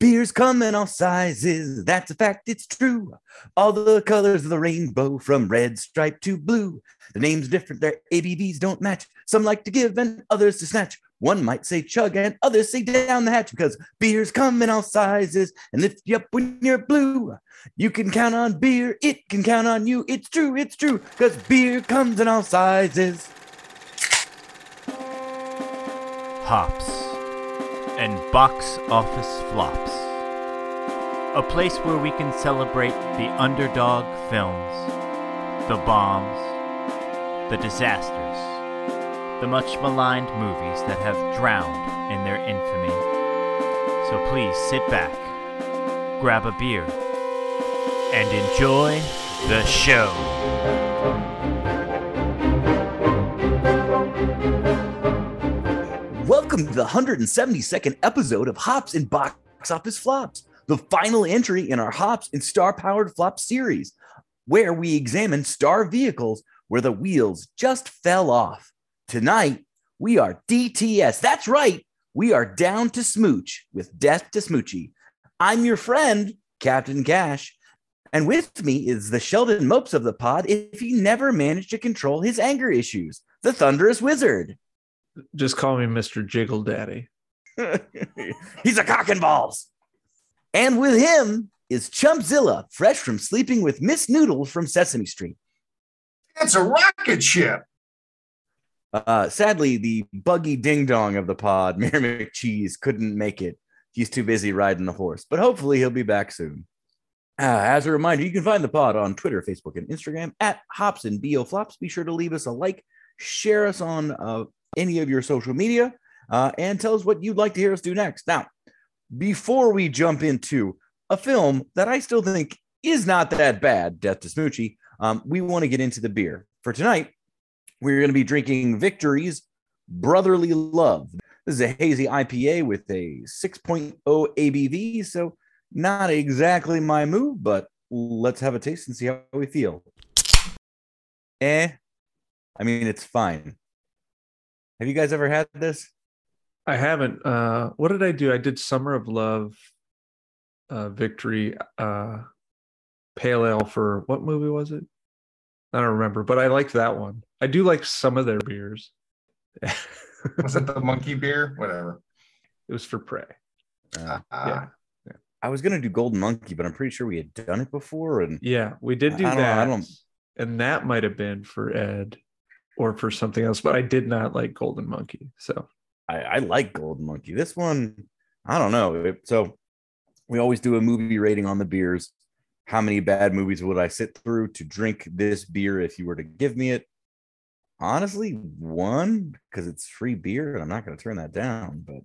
Beers come in all sizes, that's a fact, it's true. All the colors of the rainbow, from red stripe to blue. The name's different, their ABVs don't match. Some like to give and others to snatch. One might say chug and others say down the hatch because beers come in all sizes and lift you up when you're blue. You can count on beer, it can count on you. It's true, it's true, because beer comes in all sizes. Hops and box office flops. A place where we can celebrate the underdog films, the bombs, the disasters, the much maligned movies that have drowned in their infamy. So please sit back, grab a beer, and enjoy the show. Welcome to the 172nd episode of Hops and Box Office Flops, the final entry in our Hops and Star Powered Flop series, where we examine star vehicles where the wheels just fell off. Tonight, we are DTS. That's right, we are down to smooch with Death to Smoochy. I'm your friend, Captain Cash, and with me is the Sheldon Mopes of the pod if he never managed to control his anger issues, the Thunderous Wizard. Just call me Mr. Jiggle Daddy. He's a cock and balls. And with him is Chumpzilla, fresh from sleeping with Miss Noodle from Sesame Street. It's a rocket ship. Uh, sadly, the buggy ding dong of the pod, Mayor McCheese, couldn't make it. He's too busy riding the horse, but hopefully he'll be back soon. Uh, as a reminder, you can find the pod on Twitter, Facebook, and Instagram at Hops and Bo Flops. Be sure to leave us a like, share us on uh, any of your social media, uh, and tell us what you'd like to hear us do next. Now, before we jump into a film that I still think is not that bad, Death to Smoochy, um, we want to get into the beer. For tonight, we're going to be drinking Victory's Brotherly Love. This is a hazy IPA with a 6.0 ABV, so not exactly my move, but let's have a taste and see how we feel. Eh, I mean, it's fine. Have you guys ever had this? I haven't. Uh, what did I do? I did Summer of Love, uh, Victory, uh, Pale Ale for what movie was it? I don't remember, but I liked that one. I do like some of their beers. Was it the monkey beer? Whatever. It was for Prey. Uh, Ah, I was gonna do Golden Monkey, but I'm pretty sure we had done it before. And Yeah, we did do I don't know, I that. don't- And that might have been for Ed or for something else, but I did not like Golden Monkey. So I, I like Golden Monkey. This one, I don't know. So we always do a movie rating on the beers. How many bad movies would I sit through to drink this beer if you were to give me it? Honestly, one because it's free beer, and I'm not going to turn that down. But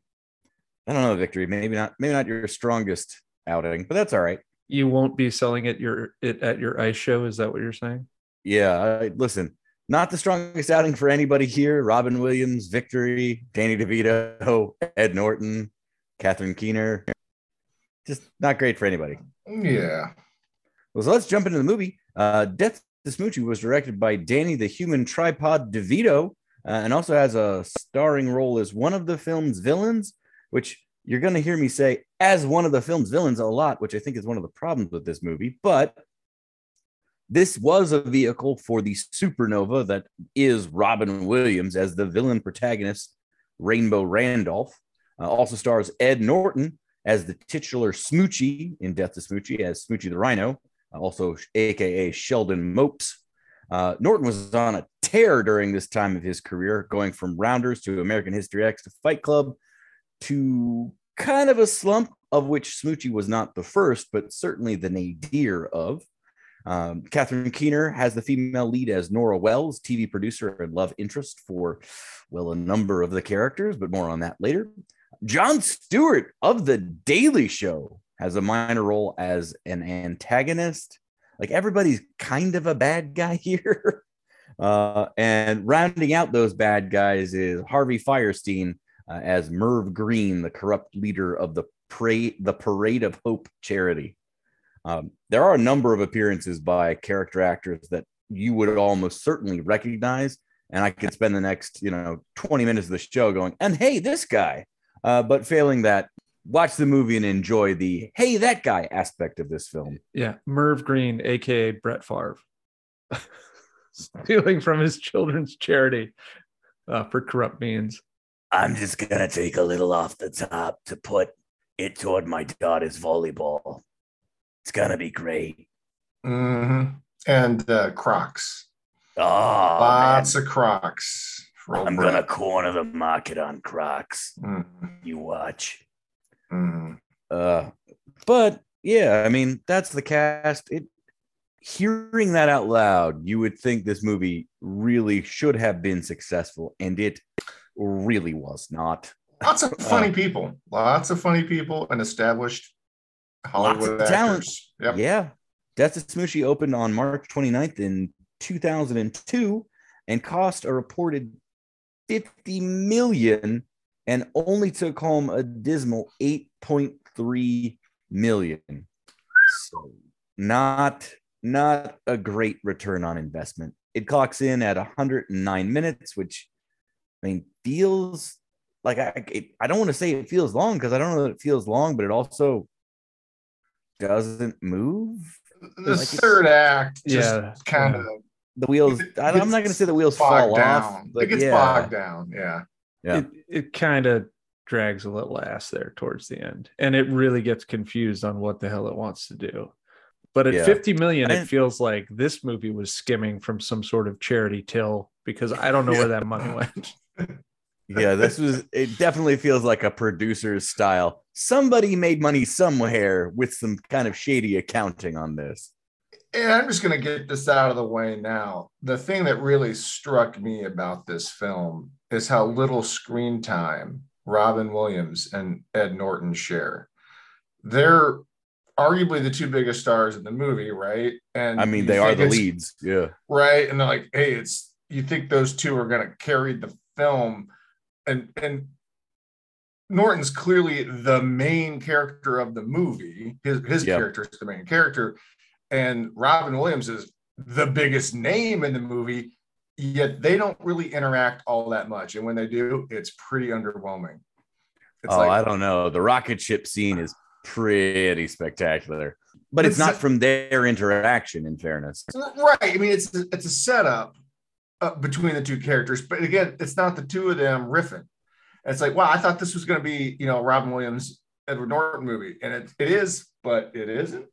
I don't know, Victory. Maybe not. Maybe not your strongest outing, but that's all right. you won't be selling it your it at your ice show. Is that what you're saying? Yeah, I, listen, not the strongest outing for anybody here. Robin Williams, Victory, Danny DeVito, Ed Norton, Catherine Keener. Just not great for anybody. yeah. Well, so let's jump into the movie. Uh, Death to Smoochy was directed by Danny the Human Tripod DeVito uh, and also has a starring role as one of the film's villains, which you're going to hear me say as one of the film's villains a lot, which I think is one of the problems with this movie. But this was a vehicle for the supernova that is Robin Williams as the villain protagonist, Rainbow Randolph. Uh, also stars Ed Norton as the titular Smoochy in Death to Smoochy as Smoochy the Rhino, uh, also AKA Sheldon Mopes. Uh, Norton was on a tear during this time of his career, going from Rounders to American History X to Fight Club to kind of a slump, of which Smoochy was not the first, but certainly the nadir of. Um, Catherine Keener has the female lead as Nora Wells, TV producer and love interest for, well, a number of the characters, but more on that later. Jon Stewart of The Daily Show has a minor role as an antagonist. Like everybody's kind of a bad guy here. Uh, and rounding out those bad guys is Harvey Fierstein uh, as Merv Green, the corrupt leader of the Parade, the Parade of Hope charity. Um, there are a number of appearances by character actors that you would almost certainly recognize. And I could spend the next, you know, 20 minutes of the show going, and hey, this guy. Uh, but failing that, watch the movie and enjoy the hey that guy aspect of this film. Yeah, Merv Green, aka Brett Favre, stealing from his children's charity uh, for corrupt means. I'm just gonna take a little off the top to put it toward my daughter's volleyball. It's gonna be great. hmm And uh, Crocs. Oh, Lots of Crocs. for I'm Brett. gonna corner the market on Crocs. Mhm. You watch. Mhm. Uh, but yeah, I mean that's the cast. It hearing that out loud, you would think this movie really should have been successful, and it really was not. Lots of funny people. Lots of funny people and established Hollywood of talent. actors. Yep. Yeah. Death of Smoochy opened on March 29th in 2002 and cost a reported 50 million and only took home a dismal 8.3 million. So not not a great return on investment. It clocks in at 109 minutes, which I mean feels like I it, I don't want to say it feels long because I don't know that it feels long, but it also doesn't move. The Like third act just Yeah, kind of The wheels. I- I'm not going to say the wheels fall bogged off, but it gets yeah, bogged down. Yeah. Yeah. It it kind of drags a little ass there towards the end, and it really gets confused on what the hell it wants to do. But at Yeah. 50 million, it feels like this movie was skimming from some sort of charity till because I don't know where that money went. Yeah. This was. It definitely feels like a producer's style. Somebody made money somewhere with some kind of shady accounting on this. And I'm just going to get this out of the way now. The thing that really struck me about this film is how little screen time Robin Williams and Ed Norton share. They're arguably the two biggest stars in the movie, right? And I mean, they are the leads. Yeah. right? And they're like, hey, it's you think those two are going to carry the film, and and Norton's clearly the main character of the movie. His his Yeah. character is the main character, and Robin Williams is the biggest name in the movie. Yet they don't really interact all that much, and when they do, it's pretty underwhelming. It's oh, like, I don't know. The rocket ship scene is pretty spectacular, but it's It's- not from their interaction. In fairness, Right. I mean, it's it's a setup uh, between the two characters, but again, it's not the two of them riffing. It's like, wow, I thought this was going to be, you know, Robin Williams, Edward Norton movie, and it, it is, but it isn't.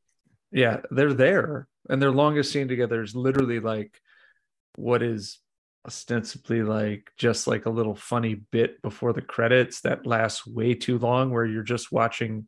Yeah, they're there, and their longest scene together is literally like what is ostensibly like just like a little funny bit before the credits that lasts way too long, where you're just watching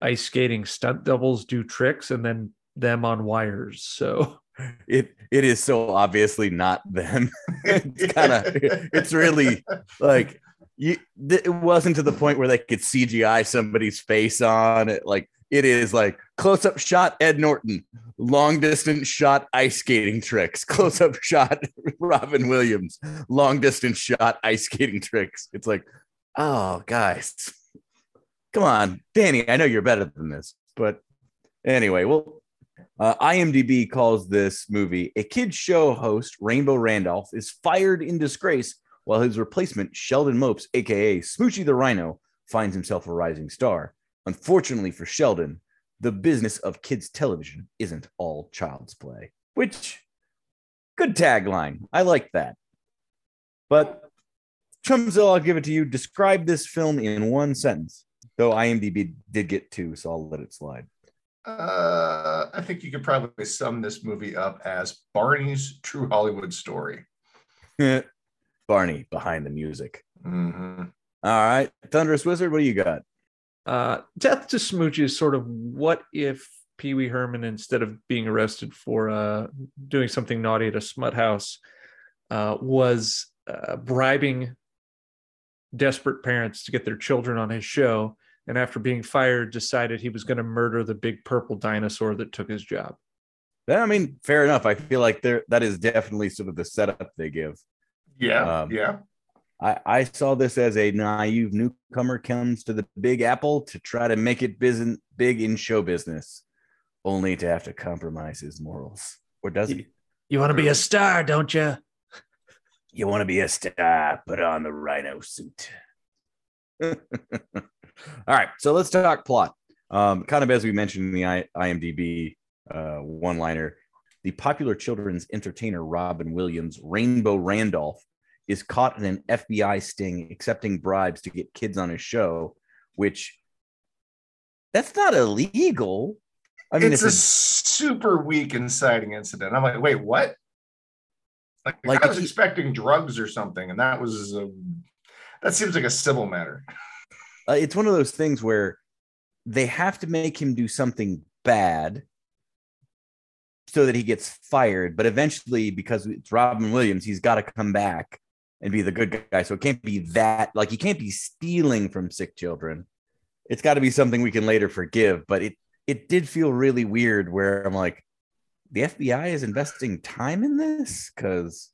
ice skating stunt doubles do tricks and then them on wires. So it it is so obviously not them. it's kind of it's really like you it wasn't to the point where they could CGI somebody's face on it. Like it is like close up shot Ed Norton, long distance shot ice skating tricks, close up shot Robin Williams, long distance shot ice skating tricks. It's like, oh guys, come on, Danny. I know you're better than this, but anyway, well, uh, IMDb calls this movie a kids show host, Rainbow Randolph, is fired in disgrace while his replacement, Sheldon Mopes, aka Smoochy the Rhino, finds himself a rising star. Unfortunately for Sheldon, the business of kids' television isn't all child's play, which good tagline. I like that. But Chumpzilla, I'll give it to you. Describe this film in one sentence, though IMDb did get two, so I'll let it slide. Uh, I think you could probably sum this movie up as Barney's True Hollywood Story. Barney behind the music. Mhm. All right, Thunderous Wizard, what do you got? uh Death to Smoochy is sort of what if Pee Wee Herman, instead of being arrested for uh doing something naughty at a smut house, uh, was uh, bribing desperate parents to get their children on his show. And after being fired, decided he was going to murder the big purple dinosaur that took his job. Yeah, I mean, fair enough. I feel like there that is definitely sort of the setup they give. Yeah, Um, yeah. I, I saw this as a naive newcomer comes to the Big Apple to try to make it biz- big in show business, only to have to compromise his morals. Or does he? You want to be a star, don't you? You want to be a star? Put on the rhino suit. All right, so let's talk plot. Um, kind of as we mentioned in the IMDb uh, one-liner, the popular children's entertainer Robin Williams, Rainbow Randolph, is caught in an FBI sting accepting bribes to get kids on his show, which that's not illegal. I mean, it's a it's, super weak inciting incident. I'm like, wait, what? Like, Like, I was he- expecting drugs or something, and that was a, that seems like a civil matter. Uh, it's one of those things where they have to make him do something bad so that he gets fired. But eventually, because it's Robin Williams, he's got to come back and be the good guy. So it can't be that like he can't be stealing from sick children. It's got to be something we can later forgive. But it it did feel really weird where I'm like, the FBI is investing time in this because.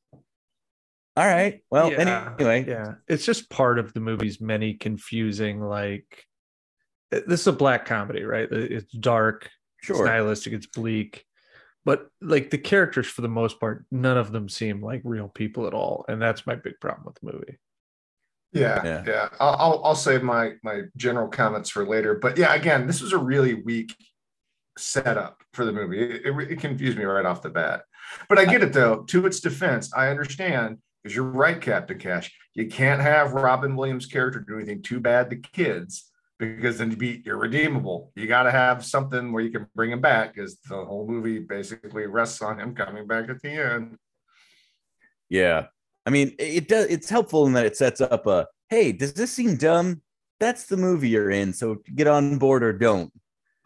All right. Well, Yeah, anyway, yeah it's just part of the movie's many confusing like uh, this is a black comedy right Uh, it's dark it's sure. stylistic it's bleak but like the characters for the most part none of them seem like real people at all and that's my big problem with the movie Yeah, Yeah. yeah. I'll, I'll I'll save my my general comments for later. But yeah, again, this was a really weak setup for the movie. It, it, it confused me right off the bat. But I get it though. To its defense, I understand because you're right, Captain Cash. You can't have Robin Williams' character do anything too bad to kids because then you'd be irredeemable. You got to have something where you can bring him back because the whole movie basically rests on him coming back at the end. Yeah. I mean, it does it's helpful in that it sets up a hey, does this seem dumb? That's the movie you're in. So get on board or don't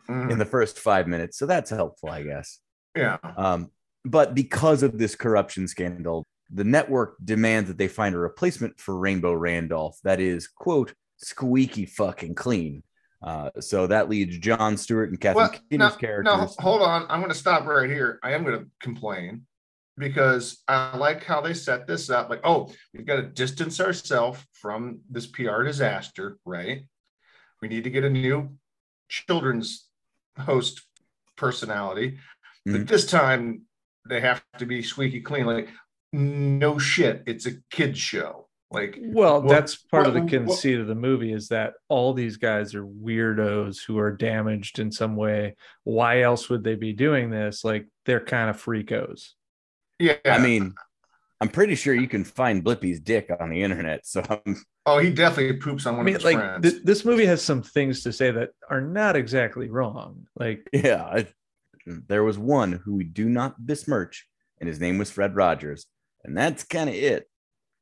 Mhm. in the first five minutes. So that's helpful, I guess. yeah. Um, but because of this corruption scandal, the network demands that they find a replacement for Rainbow Randolph that is, quote, squeaky fucking clean. Uh, so that leads Jon Stewart and Catherine Well, Keener's no, characters. No, hold on. I'm going to stop right here. I am going to complain because I like how they set this up. Like, oh, we've got to distance ourselves from this PR disaster, right? We need to get a new children's host personality, but Mhm. this time they have to be squeaky clean. Like, no shit, it's a kids show. Like, well What- that's part of the what- what- conceit of the movie is that all these guys are weirdos who are damaged in some way why else would they be doing this like they're kind of freakos yeah, I mean, I'm pretty sure you can find Blippi's dick on the internet. So I'm oh, he definitely poops on one I mean, of his like friends. th- this movie has some things to say that are not exactly wrong. Like, Yeah, I, there was one who we do not besmirch, and his name was Fred Rogers, and that's kind of it.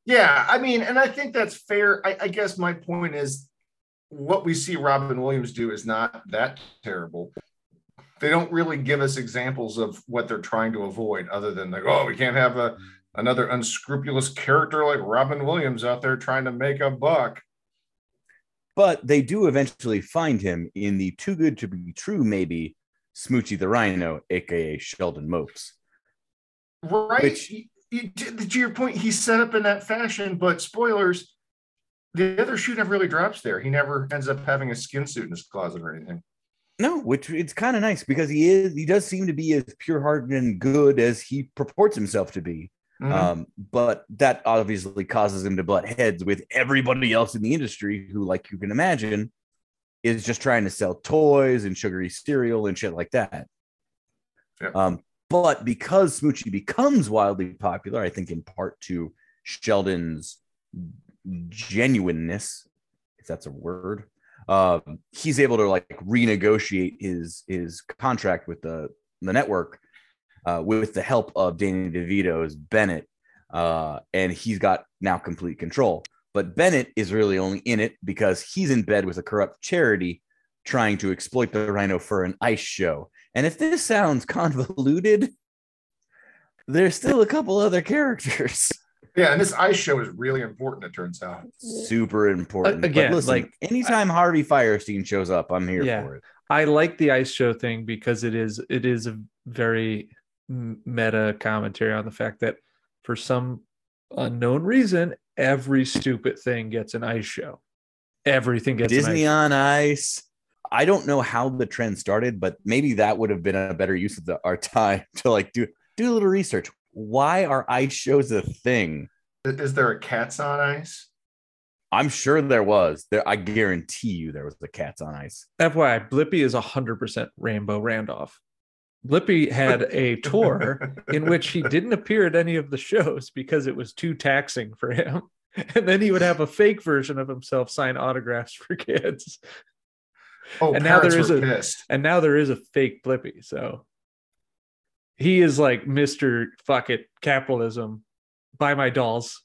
Yeah, I mean, and I think that's fair. I, I guess my point is what we see Robin Williams do is not that terrible. They don't really give us examples of what they're trying to avoid, other than like, oh, we can't have a another unscrupulous character like Robin Williams out there trying to make a buck. But they do eventually find him in the Too Good to Be True, maybe Smoochy the Rhino, aka Sheldon Mopes. Right. Which- to your point, he's set up in that fashion, but spoilers, the other shoe never really drops there. He never ends up having a skin suit in his closet or anything. No, which it's kind of nice because he is he does seem to be as pure-hearted and good as he purports himself to be. Mhm. Um, but that obviously causes him to butt heads with everybody else in the industry who, like you can imagine, is just trying to sell toys and sugary cereal and shit like that. Yep. Um, but because Smoochy becomes wildly popular, I think in part to Sheldon's genuineness, if that's a word, um, he's able to like renegotiate his his contract with the the network uh, with the help of Danny DeVito's Bennett, uh, and he's got now complete control. But Bennett is really only in it because he's in bed with a corrupt charity trying to exploit the rhino for an ice show. And if this sounds convoluted, there's still a couple other characters. Yeah, and this ice show is really important, it turns out. Super important. But again, listen, like, anytime Harvey Fierstein shows up, I'm here Yeah. for it. I like the ice show thing because it is it is a very meta commentary on the fact that for some unknown reason, every stupid thing gets an ice show. Everything gets an Disney ice on Ice. I don't know how the trend started, but maybe that would have been a better use of the, our time to like do do a little research. Why are ice shows a thing? Is there a Cats on Ice? I'm sure there was. There, I guarantee you, there was a Cats on Ice. FYI, Blippi is 100% Rainbow Randolph. Blippi had a tour in which he didn't appear at any of the shows because it was too taxing for him. And then he would have a fake version of himself sign autographs for kids. Oh, And now there parents is were a- pissed. And now there is a fake Blippi. So he is like Mr. Fuck it, capitalism. Buy my dolls.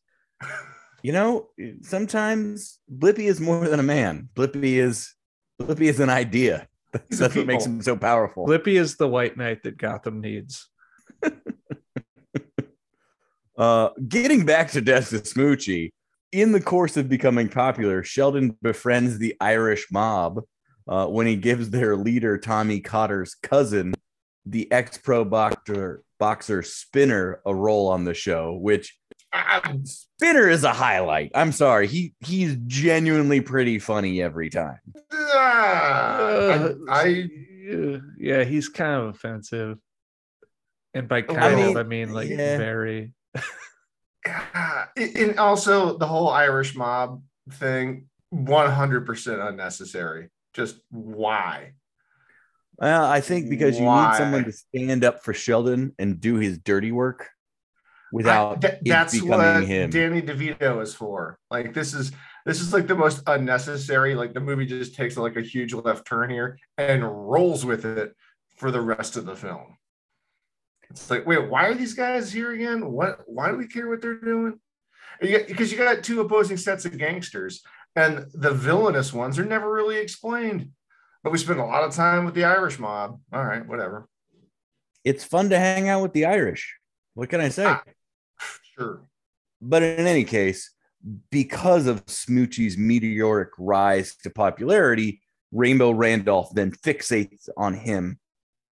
You know, sometimes Blippi is more than a man. Blippi is Blippi is an idea. That's, He's a that's what makes him so powerful. Blippi is the white knight that Gotham needs. Uh, getting back to Death to Smoochy, in the course of becoming popular, Sheldon befriends the Irish mob uh, when he gives their leader, Tommy Cotter's cousin, the ex pro boxer, boxer Spinner, a role on the show, which Ah, Spinner is a highlight. I'm sorry. He he's genuinely pretty funny every time. Uh, I, I yeah, he's kind of offensive. And by I kind mean, of, I mean like yeah. very. And also the whole Irish mob thing, 100% unnecessary. Just why? Well, I think because you Why? need someone to stand up for Sheldon and do his dirty work without that- it that's what him. Danny DeVito is for. Like this is this is like the most unnecessary. Like the movie just takes like a huge left turn here and rolls with it for the rest of the film. It's like, wait, why are these guys here again? What? Why do we care what they're doing? You Because you got two opposing sets of gangsters, and the villainous ones are never really explained. But we spend a lot of time with the Irish mob. All right, whatever. it's fun to hang out with the Irish. What can I say? Ah. Sure. But in any case, because of Smoochy's meteoric rise to popularity, Rainbow Randolph then fixates on him,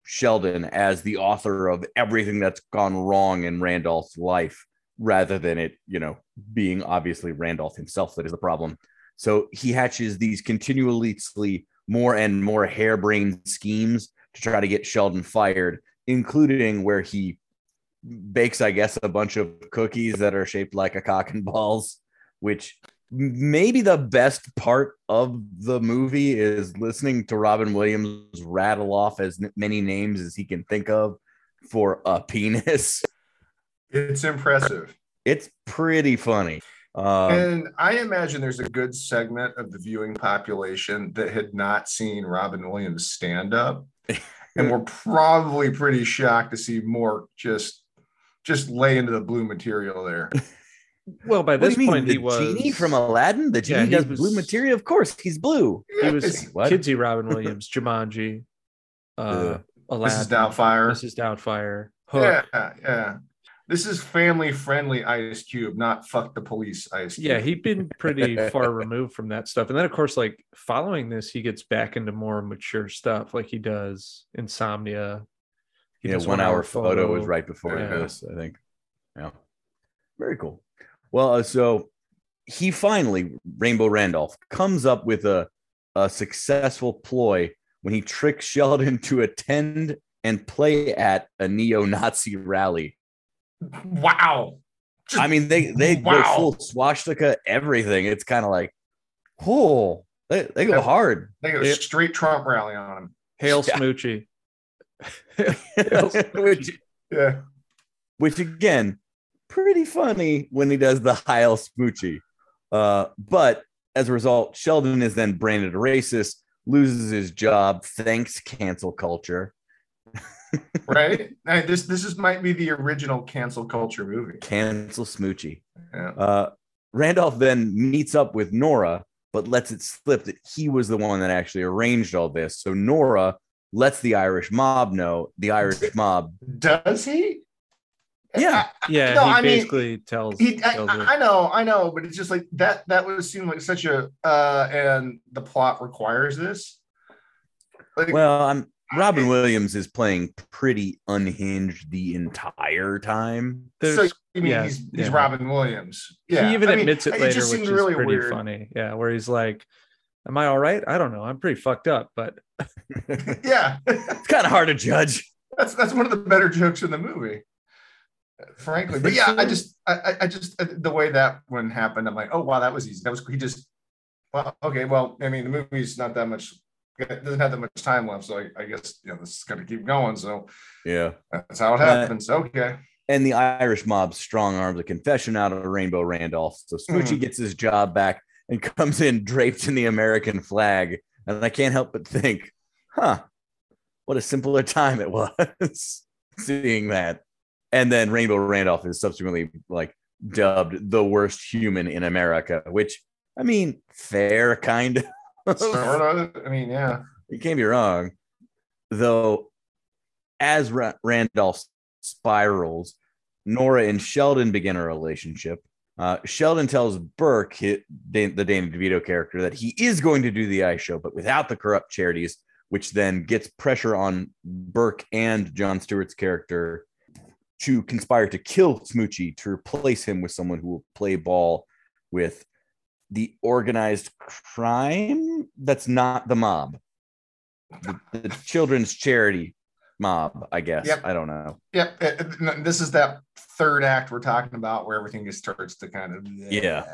Sheldon, as the author of everything that's gone wrong in Randolph's life, rather than it, you know, being obviously Randolph himself that is the problem. So he hatches these continuously more and more harebrained schemes to try to get Sheldon fired, including where he bakes, I guess, a bunch of cookies that are shaped like a cock and balls, which maybe the best part of the movie is listening to Robin Williams rattle off as many names as he can think of for a penis. It's impressive. It's pretty funny. Um, and I imagine there's a good segment of the viewing population that had not seen Robin Williams stand up. and we're probably pretty shocked to see more just just lay into the blue material there. Well, by what this you mean, point, the he was genie from Aladdin. The genie Yeah, he does was- blue material. Of course, he's blue. he was It's- What? Kidsy Robin Williams, Jumanji, uh, Ugh. Aladdin, Mrs. Doubtfire. Mrs. Doubtfire, Hook. Yeah, yeah. This is family friendly Ice Cube, not fuck the police Ice Cube. Yeah, he'd been pretty far removed from that stuff. And then, of course, like following this, he gets back into more mature stuff, like he does Insomnia. He yeah, does one hour photo was right before Yeah. this, I think. Yeah, very cool. Well, uh, so he finally, Rainbow Randolph, comes up with a a successful ploy when he tricks Sheldon to attend and play at a neo-Nazi rally. Wow. Just- I mean, they they go Wow. full swastika, everything. It's kind of like, oh, they, they go Yeah. hard. they go Yeah. straight Trump rally on him. Hail Yeah. Smoochy. which, Yeah. which again, pretty funny when he does the Heil Smoochy. Uh, but as a result, Sheldon is then branded a racist, loses his job, thanks cancel culture. Right. Hey, this this is might be the original cancel culture movie. Cancel Smoochy. Yeah. Uh, Randolph then meets up with Nora, but lets it slip that he was the one that actually arranged all this. So Nora lets the Irish mob know. The Irish mob, Does he? Yeah. Yeah, No, he I mean, basically tells, He, I, tells. I I know, I know, but it's just like that. That would seem like such a, uh, and the plot requires this. Like, well, I'm Robin Williams is playing pretty unhinged the entire time. so There's- you mean yeah, he's, he's yeah. Robin Williams? Yeah, he even I admits it it later, just which is really pretty weird. funny. Yeah, where he's like, "Am I all right? I don't know. I'm pretty fucked up, but yeah, it's kind of hard to judge. that's that's one of the better jokes in the movie, frankly. But yeah, I just, I, I- I just uh, the way that one happened, I'm like, oh wow, that was easy. That was he just Well, okay. Well, I mean, the movie's not that much. It doesn't have that much time left, so I, I guess you know this is going to keep going. So Yeah. that's how it Uh, happens. okay. And the Irish mob strong arms a confession out of Rainbow Randolph. So Smoochy Mhm. gets his job back and comes in draped in the American flag. And I can't help but think, huh, what a simpler time it was seeing that. And then Rainbow Randolph is subsequently like dubbed the worst human in America, which I mean, fair kind of. Sort of. I mean, yeah. You can't be wrong. Though, as Ra- Randolph spirals, Nora and Sheldon begin a relationship. Uh, Sheldon tells Burke, hi- Dan- the Danny DeVito character, that he is going to do the ice show, but without the corrupt charities, which then gets pressure on Burke and Jon Stewart's character to conspire to kill Smoochy to replace him with someone who will play ball with the organized crime that's not the mob the, the children's charity mob i guess Yep. i don't know Yep. it- it- This is that third act we're talking about where everything just starts to kind of Yeah.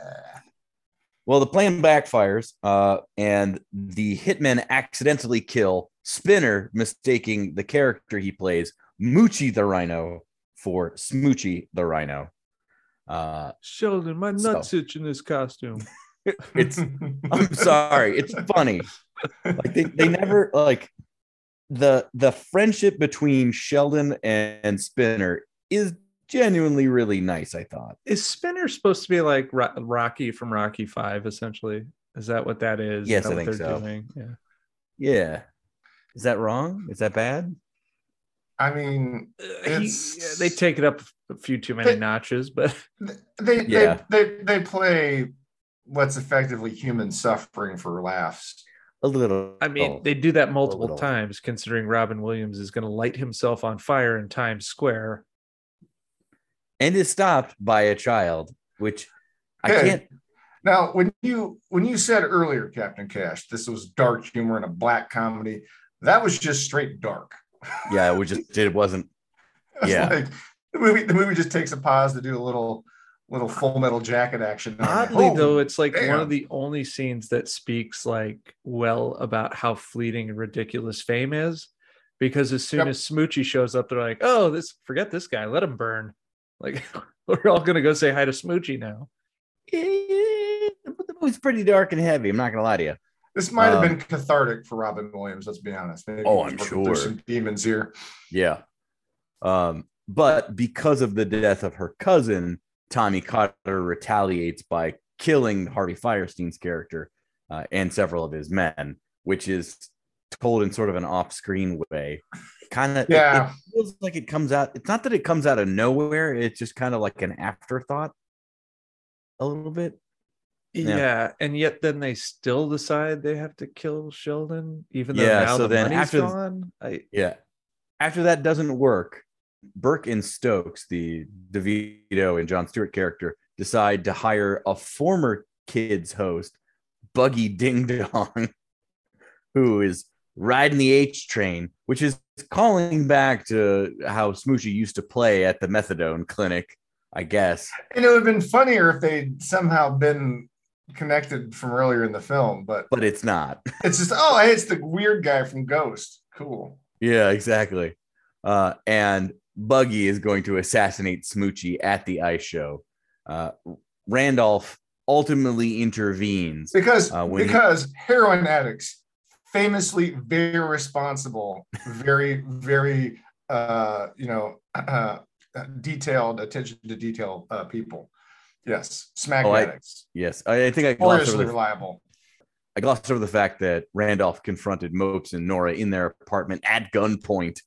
well the plan backfires uh, and the hitmen accidentally kill spinner mistaking the character he plays moochie the rhino for smoochy the rhino uh, Sheldon, my So- itch in this costume. it's i'm sorry it's funny like they, they never like the the friendship between sheldon and spinner is genuinely really nice i thought Is Spinner supposed to be like Ro- Rocky from Rocky Five? Essentially, is that what that is? Is Yes, that I think they're so. Doing? Yeah. yeah is that wrong is that bad I mean, Uh, he- yeah, they take it up a few too many They- notches, but they Yeah. they, they they play what's effectively human suffering for laughs. a little I mean, they do that multiple times. Considering Robin Williams is going to light himself on fire in Times Square. and is stopped by a child which i Okay. can't Now, when you when you said earlier, Captain Cash, this was dark humor and a black comedy, that was just straight dark. yeah it was just it wasn't Yeah. like the movie the movie just takes a pause to do a little little full metal jacket action. Oddly, Oh, though, it's like one of the only scenes that speaks like well about how fleeting and ridiculous fame is. Because as soon Yep. as Smoochy shows up, they're like, "Oh, this forget this guy, let him burn." Like we're all gonna go say hi to Smoochy now. Eh, the movie's pretty dark and heavy i'm not gonna lie to you This might have Um, been cathartic for Robin Williams. Let's be honest. Maybe Oh, I'm working through sure. Some demons here. Yeah. Um, but because of the death of her cousin, Tommy Cotter retaliates by killing Harvey Fierstein's character uh, and several of his men, which is told in sort of an off-screen way. Kind of, Yeah. it, feels like it comes out. It's not that it comes out of nowhere. It's just kind of like an afterthought, a little bit. Yeah. Yeah. and yet then they still decide they have to kill Sheldon, even though Yeah, now so the then money's after gone. I, Yeah. After that doesn't work, Burke and Stokes, the DeVito and Jon Stewart character, decide to hire a former kids host, Buggy Ding Dong, who is riding the H train, which is calling back to how Smoochy used to play at the methadone clinic, I guess. And it would have been funnier if they'd somehow been connected from earlier in the film, but But it's not. it's just, oh, hey, it's the weird guy from Ghost. Cool. Yeah, exactly. Uh, and Buggy is going to assassinate Smoochy at the ice show. Uh, Randolph ultimately intervenes. Because Uh, when he- because heroin addicts famously very responsible, very, very uh, you know, uh, detailed attention to detail uh, people. Yes, smack Oh, I- addicts. Yes, I, I think I glossed over, the, reliable. I glossed over the fact that Randolph confronted Mopes and Nora in their apartment at gunpoint,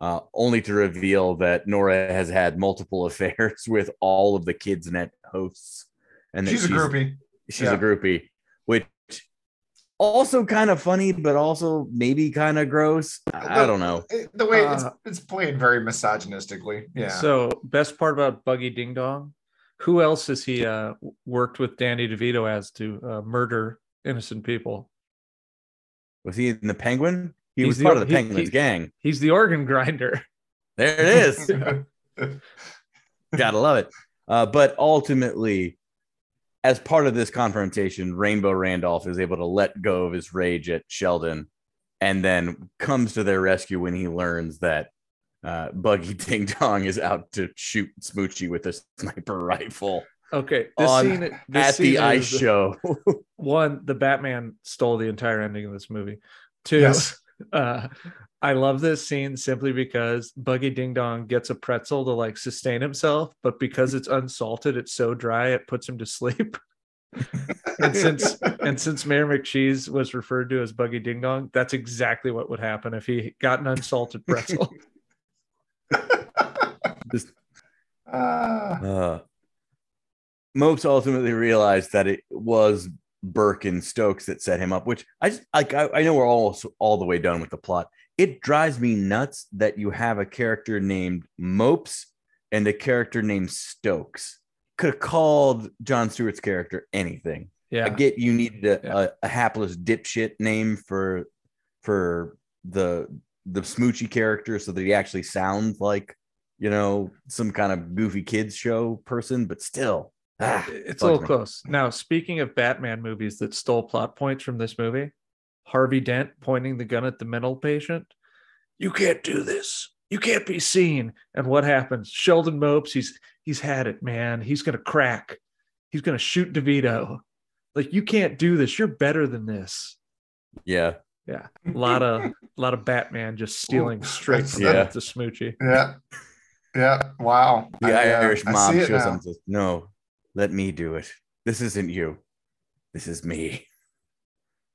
uh, only to reveal that Nora has had multiple affairs with all of the kids net hosts, and that She's a groupie. she's Yeah. a groupie, which also kind of funny, but also maybe kind of gross. I I don't know. The way it's Uh, it's played very misogynistically. Yeah. So best part about Buggy Ding Dong, who else has he uh, worked with Danny DeVito as to uh, murder innocent people? Was he in the Penguin? He He's was the- part of the he- Penguins he- gang. He's the organ grinder. There it is. Gotta love it. Uh, but ultimately, as part of this confrontation, Rainbow Randolph is able to let go of his rage at Sheldon and then comes to their rescue when he learns that uh, Buggy Ding Dong is out to shoot Smoochy with a sniper rifle Okay, this On- scene this at the ice show. One, the Batman stole the entire ending of this movie. Two, Yes. Uh, I love this scene simply because Buggy Ding Dong gets a pretzel to like sustain himself, but because it's unsalted, it's so dry it puts him to sleep. and since and since Mayor McCheese was referred to as Buggy Ding Dong, that's exactly what would happen if he got an unsalted pretzel. Just, Ah, uh, Mopes ultimately realized that it was Burke and Stokes that set him up, which I just like. I, I know we're all all the way done with the plot. It drives me nuts that you have a character named Mopes and a character named Stokes. Could have called Jon Stewart's character anything. yeah. I get you needed a, Yeah. a, a hapless dipshit name for for the the smoochy character so that he actually sounds like you know some kind of goofy kids show person, but still. Ah, it's bugs a little me. close. Now, speaking of Batman movies that stole plot points from this movie, Harvey Dent pointing the gun at the mental patient. You can't do this. You can't be seen. And what happens? Sheldon Mopes, he's he's had it, man. He's gonna crack. He's gonna shoot DeVito. Like you can't do this. You're better than this. Yeah. Yeah, a lot of a lot of Batman just stealing straight from Yeah. the Smoochy. yeah. Yeah. Wow. The I, uh, Irish I mob see it shows now. up No, let me do it. This isn't you. This is me.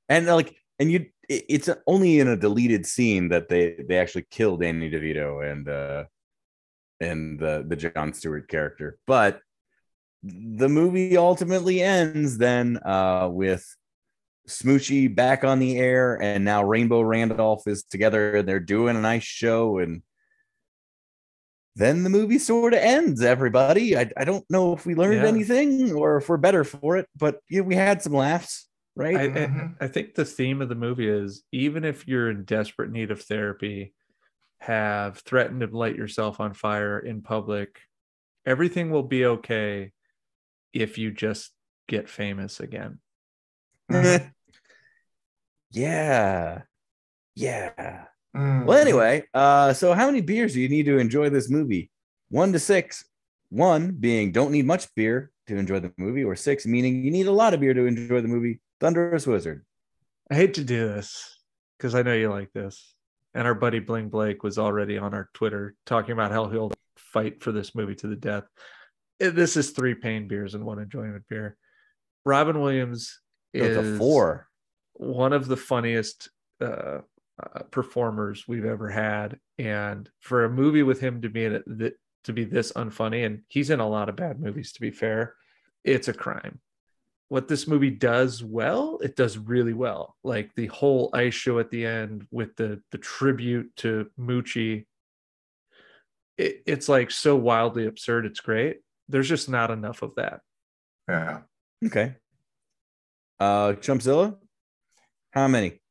And like, and you it's only in a deleted scene that they they actually kill Danny DeVito and uh and the the Jon Stewart character. But the movie ultimately ends then uh with Smoochy back on the air, and now Rainbow Randolph is together and they're doing a nice show and then the movie sort of ends everybody I, I don't know if we learned Yeah. anything or if we're better for it but yeah we had some laughs right I, I, Mhm. I think the theme of the movie is even if you're in desperate need of therapy, have threatened to light yourself on fire in public, everything will be okay if you just get famous again. Yeah yeah Mhm. well anyway uh so how many beers do you need to enjoy this movie one to six one being don't need much beer to enjoy the movie or six meaning you need a lot of beer to enjoy the movie thunderous wizard I hate to do this because I know you like this. And our buddy Bling Blake was already on our Twitter talking about how he'll fight for this movie to the death. Eh, This is three pain beers and one enjoyment beer. Robin Williams So is a four one of the funniest uh, uh, performers we've ever had, and for a movie with him to be in it th- to be this unfunny, and he's in a lot of bad movies. To be fair, it's a crime. What this movie does well, it does really well. Like the whole ice show at the end with the the tribute to Moochie. It, it's like so wildly absurd. It's great. There's just not enough of that. Yeah. okay uh chumpzilla how many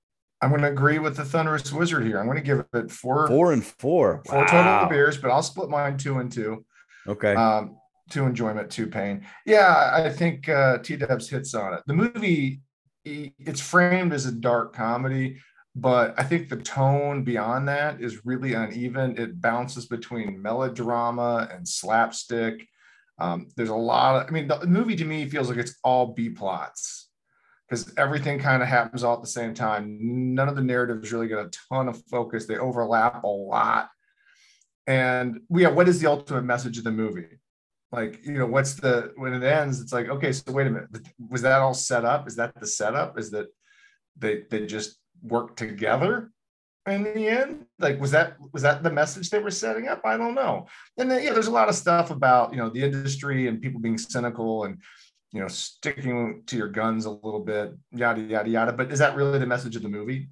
I'm going to agree with the Thunderous Wizard here. I'm going to give it four, four and four four Wow. total beers, but I'll split mine two and two. okay Um, two enjoyment, two pain. Yeah, I think uh, T Dubs hits on it. The movie, it's framed as a dark comedy, but I think the tone beyond that is really uneven. It bounces between melodrama and slapstick. Um, there's a lot of, I mean, the movie to me feels like it's all B plots because everything kind of happens all at the same time. None of the narratives really get a ton of focus. They overlap a lot. And yeah, what is the ultimate message of the movie? Like, you know, what's the when it ends? It's like, okay, so wait a minute, was that all set up? Is that the setup? Is that they they just work together in the end? Like, was that was that the message they were setting up? I don't know. And then yeah, there's a lot of stuff about you know the industry and people being cynical and you know sticking to your guns a little bit, yada yada yada. But is that really the message of the movie?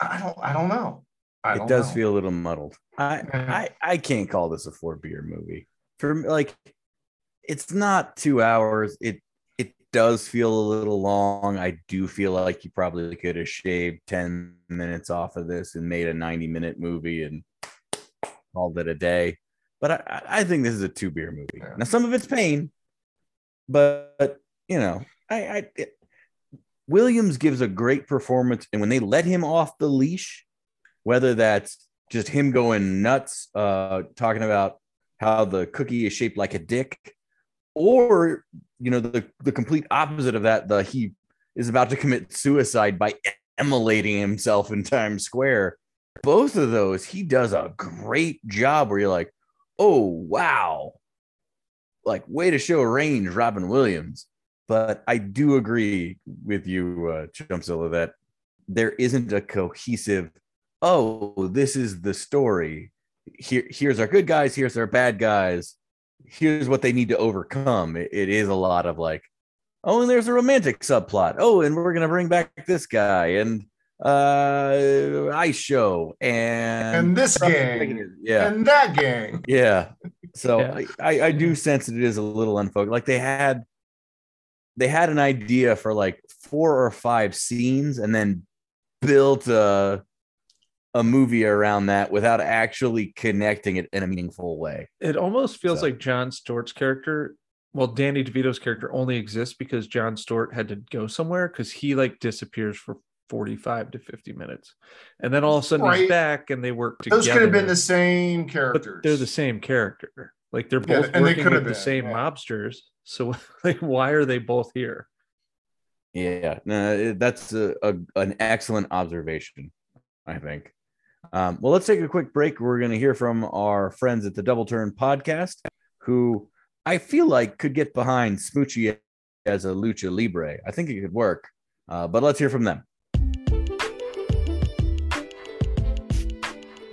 I don't I don't know. I it don't does know. feel a little muddled. I, I I can't call this a four beer movie. For like, it's not two hours. It it does feel a little long. I do feel like you probably could have shaved ten minutes off of this and made a ninety minute movie and called it a day. But I I- think this is a two beer movie. Yeah. Now some of it's pain, but you know, I, I it, Williams gives a great performance, and when they let him off the leash, whether that's just him going nuts, uh, talking about how the cookie is shaped like a dick, or you know, the the complete opposite of that, the he is about to commit suicide by emulating himself in Times Square. Both of those, he does a great job where you're like, oh wow, like way to show range, Robin Williams. But I do agree with you, uh, Chumpzilla, that there isn't a cohesive. Oh, this is the story. Here, here's our good guys. Here's our bad guys. Here's what they need to overcome. it, it is a lot of like, oh, and there's a romantic subplot. Oh, and we're gonna bring back this guy and uh ice show and and this gang yeah and that gang yeah so Yeah. I, I do sense that it is a little unfocused like they had they had an idea for like four or five scenes and then built a a movie around that without actually connecting it in a meaningful way It almost feels So- like Jon Stewart's character. Well, Danny DeVito's character only exists because Jon Stewart had to go somewhere because he like disappears for 45 to 50 minutes. And then all of a sudden he's back and they work together. those could have been the same but characters they're the same character. Like they're Yeah, both and they working could with have the same yeah. mobsters. So like why are they both here? yeah no that's a, a, an excellent observation i think um, well let's take a quick break we're going to hear from our friends at the double turn podcast who i feel like could get behind Smoochy as a lucha libre i think it could work uh, but let's hear from them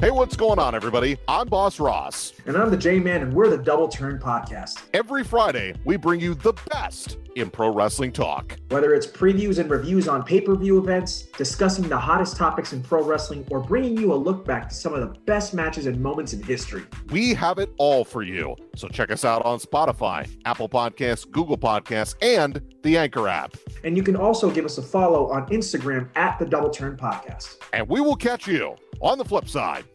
Hey, what's going on, everybody? I'm Boss Ross. And I'm the J Man, and we're the Double Turn Podcast. Every Friday, we bring you the best in pro wrestling talk. Whether it's previews and reviews on pay per view events, discussing the hottest topics in pro wrestling, or bringing you a look back to some of the best matches and moments in history. We have it all for you. So check us out on Spotify, Apple Podcasts, Google Podcasts, and the Anchor app. And you can also give us a follow on Instagram at the Double Turn Podcast. And we will catch you on the flip side.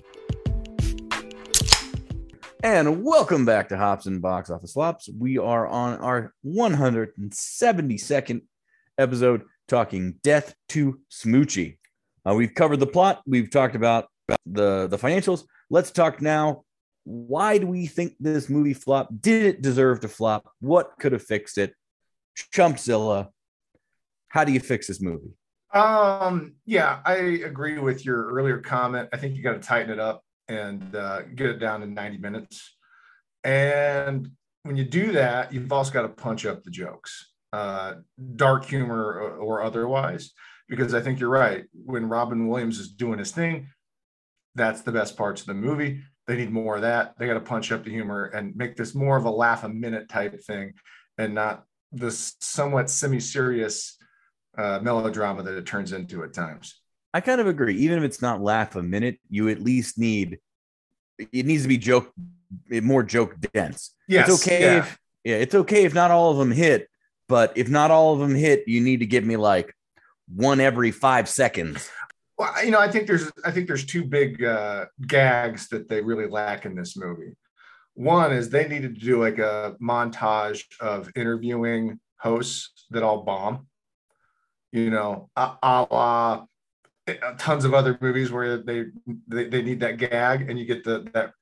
And welcome back to Hops and Box Office Flops. We are on our 172nd episode talking Death to Smoochy. Uh, we've covered the plot, we've talked about the, the financials. Let's talk now. Why do we think this movie flopped? Did it deserve to flop? What could have fixed it? Chumpzilla, how do you fix this movie? Um, yeah, I agree with your earlier comment. I think you got to tighten it up and uh, get it down to 90 minutes. And when you do that, you've also got to punch up the jokes, uh, dark humor or, or otherwise, because I think you're right. When Robin Williams is doing his thing, that's the best parts of the movie. They need more of that. They got to punch up the humor and make this more of a laugh a minute type thing and not this somewhat semi serious uh, melodrama that it turns into at times. I kind of agree. Even if it's not laugh a minute, you at least need it needs to be joke more joke dense. Yes, it's okay yeah. if yeah, it's okay if not all of them hit, but if not all of them hit, you need to give me like one every five seconds. Well, you know, I think there's I think there's two big uh, gags that they really lack in this movie. One is they needed to do like a montage of interviewing hosts that all bomb. You know, a, a la uh, tons of other movies where they, they they need that gag, and you get the that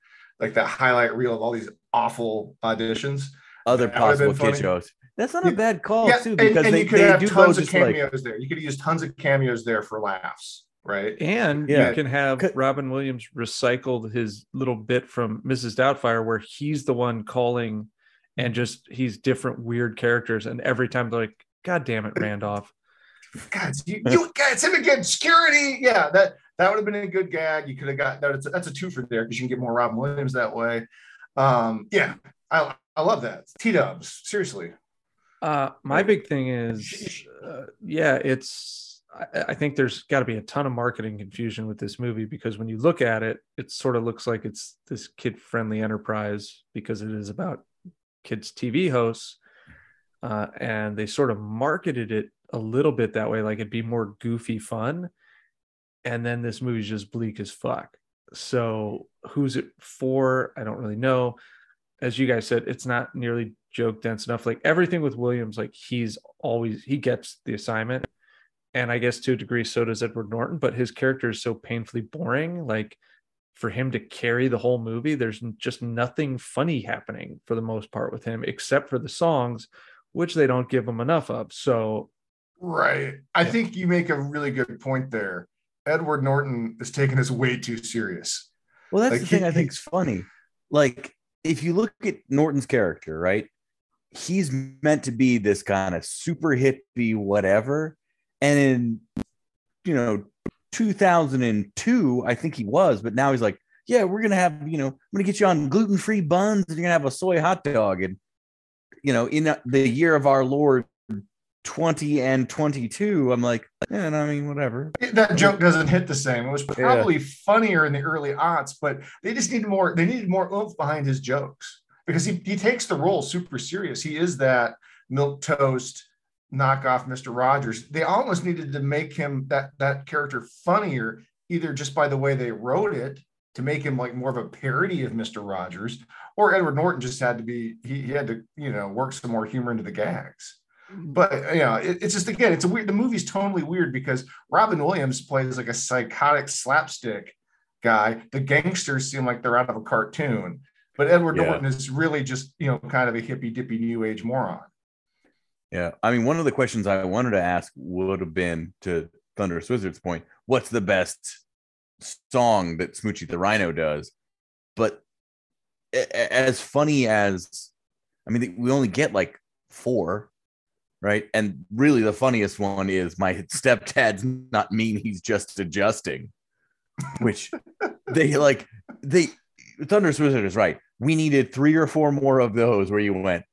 like that highlight reel of all these awful auditions. Other That possible kid shows. That's not a bad call yeah, too, and, because and they, you could they have do tons of just like cameos there. You could use tons of cameos there for laughs, right? And Yeah. you can have Robin Williams recycled his little bit from Mrs. Doubtfire where he's the one calling and just he's different weird characters. And every time they're like, God damn it, Randolph. God, you, you guys, him again, security. Yeah, that that would have been a good gag. You could have got that. That's a two for there because you can get more Robin Williams that way. Um, yeah, I I love that. T Dubs, seriously. Uh, my big thing is, uh, yeah, it's. I, think there's got to be a ton of marketing confusion with this movie because when you look at it, it sort of looks like it's this kid-friendly enterprise because it is about kids' TV hosts, uh, and they sort of marketed it a little bit that way, like it'd be more goofy fun, and then this movie's just bleak as fuck. So who's it for? I don't really know as you guys said, it's not nearly joke dense enough. Like everything with Williams, like he's always he gets the assignment. And I guess to a degree, so does Edward Norton, but his character is so painfully boring. Like for him to carry the whole movie, there's just nothing funny happening for the most part with him, except for the songs, which they don't give him enough of. So Right. I think you make a really good point there. Edward Norton is taking this way too serious. Well, that's Like, the thing he- I think is funny. Like, if you look at Norton's character, right? He's meant to be this kind of super hippie, whatever. And in, you know, 2002, I think he was, but now he's like, yeah, we're going to have, you know, I'm going to get you on gluten free buns and you're going to have a soy hot dog. And, you know, in the year of our Lord 20 and 22, I'm like, yeah, I mean, whatever. That joke doesn't hit the same. It was probably funnier in the early aughts, but they just needed more, they needed more oomph behind his jokes because he, he takes the role super serious. He is that milk toast knockoff Mr. Rogers. They almost needed to make him that that character funnier, either just by the way they wrote it to make him like more of a parody of Mr. Rogers, or Edward Norton just had to be he, he had to you know work some more humor into the gags. Mm-hmm. But you know, it, it's just again, it's a weird. The movie's totally weird because Robin Williams plays like a psychotic slapstick guy. The gangsters seem like they're out of a cartoon, but Edward Yeah. Norton is really just you know kind of a hippy dippy new age moron. Yeah. I mean, one of the questions I wanted to ask would have been to Thunderous Wizard's point what's the best song that Smoochy the Rhino does? But as funny as, I mean, we only get like four, right? And really the funniest one is my stepdad's not mean, he's just adjusting, which they like, they, Thunderous Wizard is right. We needed three or four more of those where you went,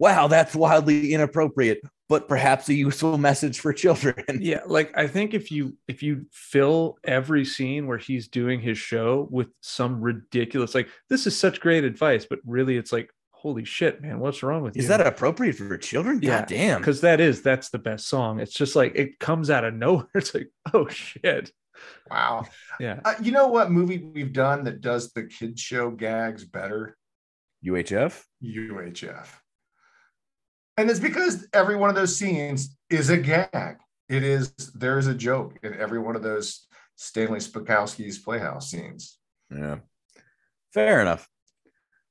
wow, that's wildly inappropriate, but perhaps a useful message for children. yeah like i think if you if you fill every scene where he's doing his show with some ridiculous like this is such great advice but really it's like holy shit man what's wrong with you Is that appropriate for children? Yeah, God damn. because that is that's the best song it's just like it comes out of nowhere it's like oh shit Wow. yeah Uh, you know what movie we've done that does the kids show gags better? UHF? UHF. And it's because every one of those scenes is a gag. It is there is a joke in every one of those Stanley Spadowski's Playhouse scenes. Yeah. Fair enough.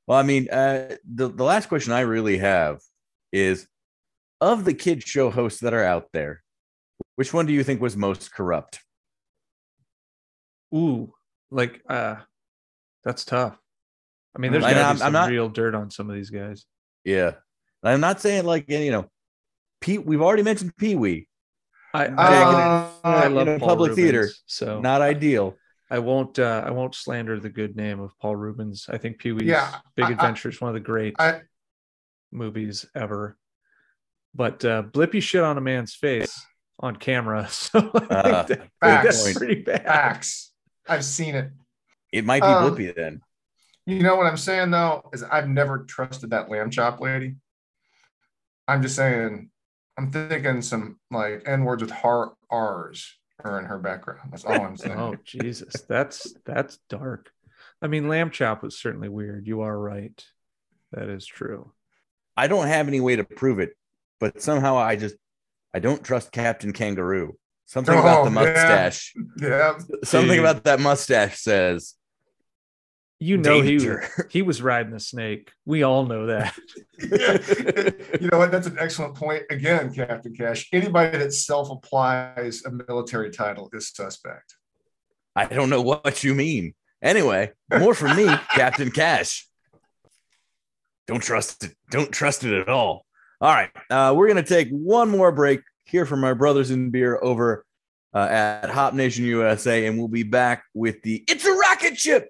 Well, I mean, uh, the, the last question I really have is of the kid show hosts that are out there, which one do you think was most corrupt? ooh like uh that's tough i mean there's I, gotta I'm- be I'm some not- real dirt on some of these guys Yeah. I'm not saying like, you know, Pete, we've already mentioned Pee Wee. i Uh, I, I in love a Paul public theater. So Not ideal. I won't uh I won't slander the good name of Paul Reubens. I think Pee Wee's Yeah, Big I- I- Adventure is one of the great I movies ever. But uh Blippi shit on a man's face on camera. So I think Uh, that- facts. that's pretty bad. facts. I've seen it. It might be Um, Blippi then. You know what I'm saying though is I've never trusted that lamb chop lady. I'm just saying, I'm thinking some like N words with hard R's are in her background. That's all I'm saying. Oh Jesus, that's that's dark. I mean, lamb chop was certainly weird. You are right. That is true. I don't have any way to prove it, but somehow I just I don't trust Captain Kangaroo. Something about oh, the Oh, yeah. mustache. Yeah. Something Dude. about that mustache says You know danger. he he was riding a snake. We all know that. you know what? That's an excellent point. Again, Captain Cash. Anybody that self-applies a military title is suspect. I don't know what you mean. Anyway, more from me, Captain Cash. Don't trust it. Don't trust it at all. All right. Uh, we're going to take one more break, hear from our brothers in beer over uh, at Hop Nation USA, and we'll be back with the It's a Rocket Ship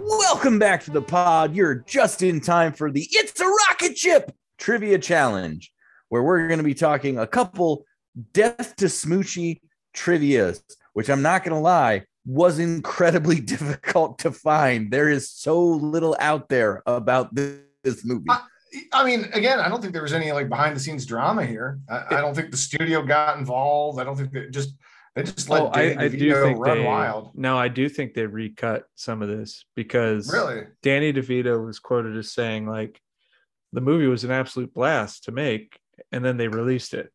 Welcome back to the pod. You're just in time for the It's a Rocket Ship Trivia Challenge, where we're going to be talking a couple Death to Smoochy trivias, which I'm not going to lie was incredibly difficult to find. There is so little out there about this, this movie. I, I mean, again, I don't think there was any like behind the scenes drama here. I, I don't think the studio got involved. I don't think that just they just let Oh, I, Danny I do DeVito think run they. wild. No, I do think they recut some of this because Really? Danny DeVito was quoted as saying like the movie was an absolute blast to make, and then they released it.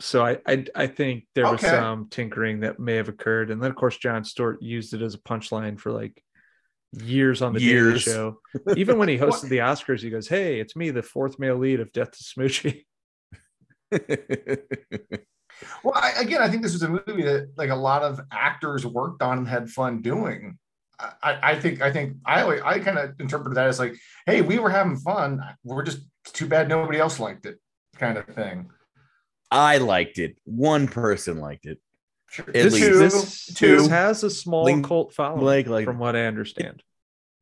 So I I, I think there was some tinkering that may have occurred, and then of course Jon Stewart used it as a punchline for like years on the Daily Years. Show. Even when he hosted the Oscars, he goes, "Hey, it's me, the fourth male lead of Death to Smoochy." Well, I, again, I think this was a movie that like a lot of actors worked on and had fun doing. I, I I think I think I always, I kind of interpreted that as like, hey, we were having fun. We're just too bad nobody else liked it, kind of thing. I liked it. One person liked it. Sure. At This, least. this, two. this has a small Link- cult following, like- like- from what I understand.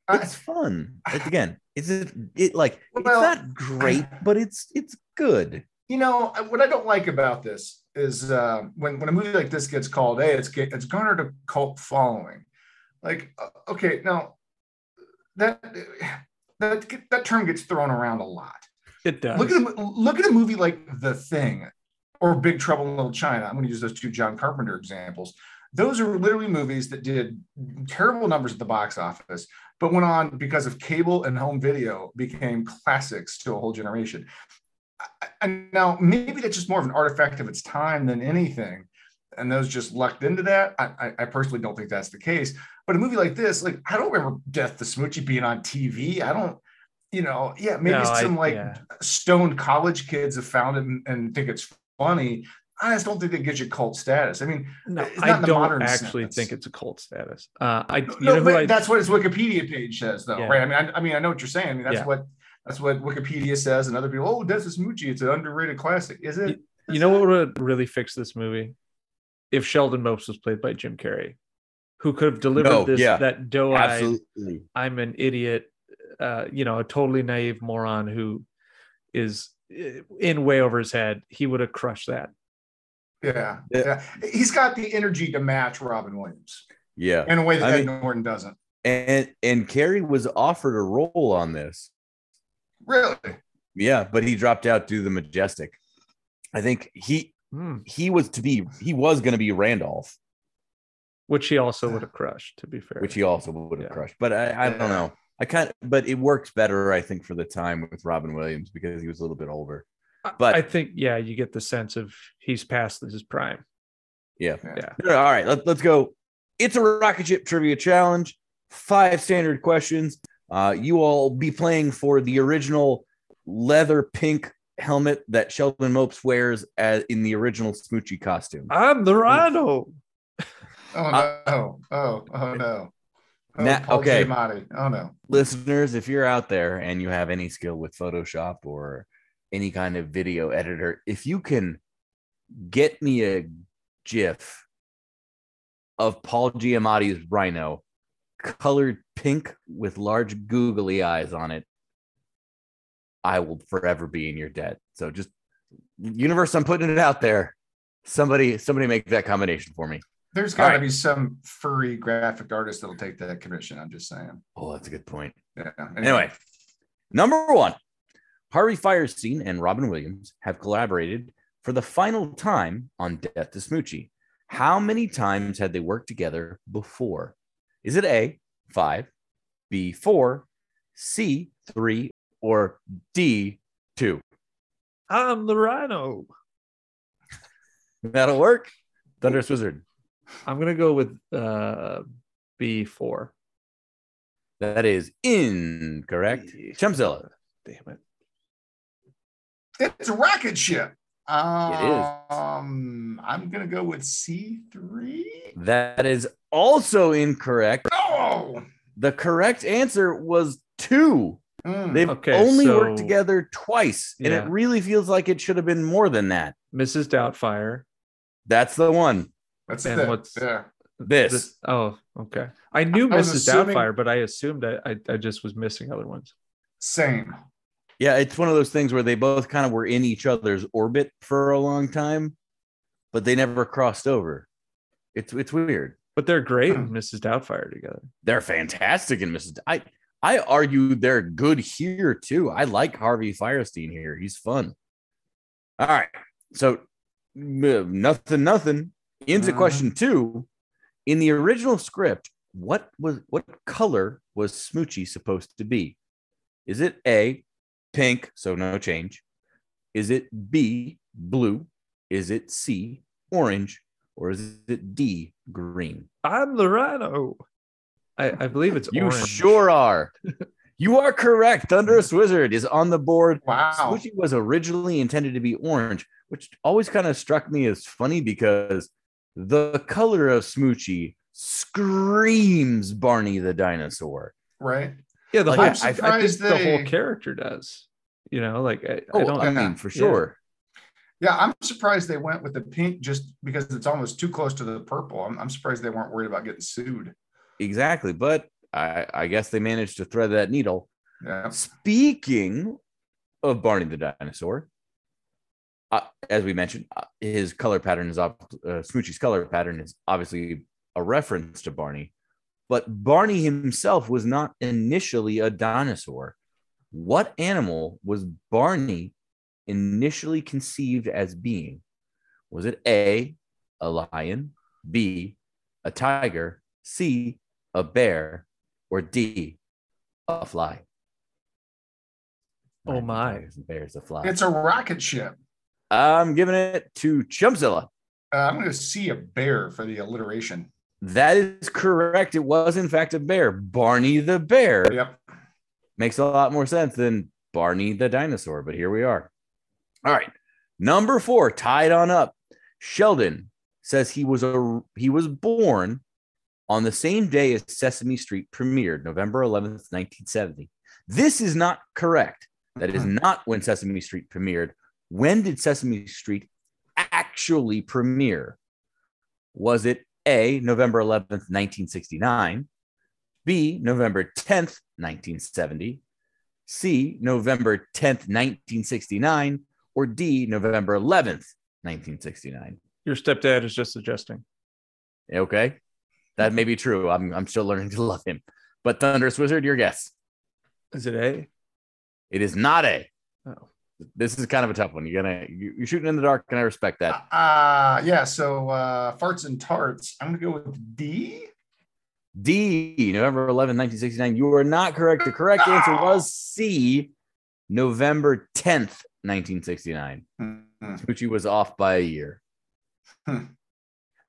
I- It's fun. Like, again, is it it like it's not great, but it's it's good. you know what I don't like about this is uh, when when a movie like this gets called, hey, it's get, it's garnered a cult following. Like, uh, okay, now that that that term gets thrown around a lot. It does. Look at a, look at a movie like The Thing or Big Trouble in Little China. I'm going to use those two John Carpenter examples. Those are literally movies that did terrible numbers at the box office, but went on because of cable and home video became classics to a whole generation. I- And now maybe that's just more of an artifact of its time than anything. And those just lucked into that. I, I- I personally don't think that's the case. But a movie like this, like I don't remember Death the Smoochy being on TV. I don't, you know, yeah, maybe No, I- some like yeah. stoned college kids have found it and, and think it's funny. I just don't think it gives you cult status. I mean, No, it's not I in the don't actually sense. think it's a cult status. Uh, I, you no, know but I, that's what its Wikipedia page says, though, Yeah. right? I mean, I, I mean, I know what you're saying. I mean, that's Yeah. what that's what Wikipedia says, and other people, oh, Death is Smoochy, it's an underrated classic. Is it? you know what would really fix this movie? If Sheldon Mopes was played by Jim Carrey, who could have delivered No, this yeah, that doe-eyed, I'm an idiot, uh, you know, a totally naive moron who is uh, in way over his head. He would have crushed that. Yeah, Yeah. yeah. He's got the energy to match Robin Williams Yeah. in a way that I Ed mean- Norton doesn't. And and Carrey was offered a role on this. Really? Yeah, but he dropped out due to the majestic. I think he Hmm. he was to be he was going to be Randolph, Which he also would have crushed, to be fair. which he also would have Yeah. crushed. But I, I don't know. I kind of, but it works better, I think, for the time with Robin Williams because he was a little bit older. But I think, yeah, you get the sense of he's past his prime. yeah. Yeah. All right, let, let's go. It's a rocket ship trivia challenge. Five standard questions. Uh, you all be playing for the original leather pink helmet that Sheldon Mopes wears as in the original Smoochy costume. I'm the rhino. Oh no! oh, oh no! Oh, Na- Paul okay. Giamatti. Oh no! Listeners, if you're out there and you have any skill with Photoshop or any kind of video editor, if you can get me a GIF of Paul Giamatti's rhino colored pink with large googly eyes on it, I will forever be in your debt. So just universe, I'm putting it out there. Somebody, somebody make that combination for me. There's got to right. be some furry graphic artist that'll take that commission. I'm just saying. Oh, that's a good point. Yeah. Anyway, number one, Harvey Fierstein and Robin Williams have collaborated for the final time on Death to Smoochy. How many times had they worked together before? Is it A, five, B, four, C, three, or D, two? I'm the rhino. That'll work. Thunderous Wizard. I'm gonna go with uh B4. That is incorrect. Chumpzilla. Damn it. It's a rocket ship. Is. Um, I'm gonna go with C three. That is also incorrect. Oh, The correct answer was two. Mm. They've Okay, only so- worked together twice, and Yeah. it really feels like it should have been more than that. Mrs. Doubtfire. That's the one. that's and it. what's- yeah. This. This- oh, okay. I knew I Mrs. assuming- Doubtfire, but I assumed I, I I just was missing other ones. Same. Yeah, it's one of those things where they both kind of were in each other's orbit for a long time, but they never crossed over. It's it's weird. But they're great in Mrs. Doubtfire together. They're fantastic in Mrs. I I argue they're good here too. I like Harvey Fierstein here. He's fun. All right. So nothing, nothing. Into Mhm. question two. In the original script, what was what color was Smoochy supposed to be? Is it A, pink, so no change? Is it B, blue? Is it C, orange? Or is it D, green? I'm the rhino. I, I believe it's You orange. sure are. you are correct. Thunderous Wizard is on the board. Wow. Smoochy was originally intended to be orange, which always kind of struck me as funny because the color of Smoochy screams Barney the dinosaur. Right. Yeah, the Like, whole I- I, I surprised the whole character does. You know, like I, I Oh, don't I, mean, for sure. Yeah, I'm surprised they went with the pink just because it's almost too close to the purple. I'm, I'm surprised they weren't worried about getting sued. Exactly. But I, I guess they managed to thread that needle. Yeah. Speaking of Barney the dinosaur, uh, as we mentioned, uh, his color pattern is op- uh, Smoochy's color pattern is obviously a reference to Barney, but Barney himself was not initially a dinosaur. What animal was Barney initially conceived as being? Was it A, a lion, B, a tiger, C, a bear, or D, a fly? Oh my. tigers, bears, a fly. It's a rocket ship. I'm giving it to Chumpzilla. Uh, I'm going to see a bear for the alliteration. That is correct. It was, in fact, a bear. Barney the bear Yep. makes a lot more sense than Barney the dinosaur, but here we are. All right. Number four, tied on up. Sheldon says he was a he was born on the same day as Sesame Street premiered, November 11th, 1970. This is not correct. That is mm-hmm. not when Sesame Street premiered. When did Sesame Street actually premiere? Was it A, November 11th, 1969, B, November 10th, 1970, C, November 10th, 1969, or D, November 11th, 1969? Your stepdad is just suggesting. Okay. That may be true. I'm, I'm still learning to love him. But Thunderous Wizard, your guess. Is it A? It is not A. Oh. This is kind of a tough one. You're gonna you- you're shooting in the dark, and I respect that. Uh, yeah. So uh, farts and tarts. I'm going to go with D. D, November 11, 1969. You are not correct. The correct answer was C, November 10th, 1969. Mhm. Smoochy was off by a year. Hmm.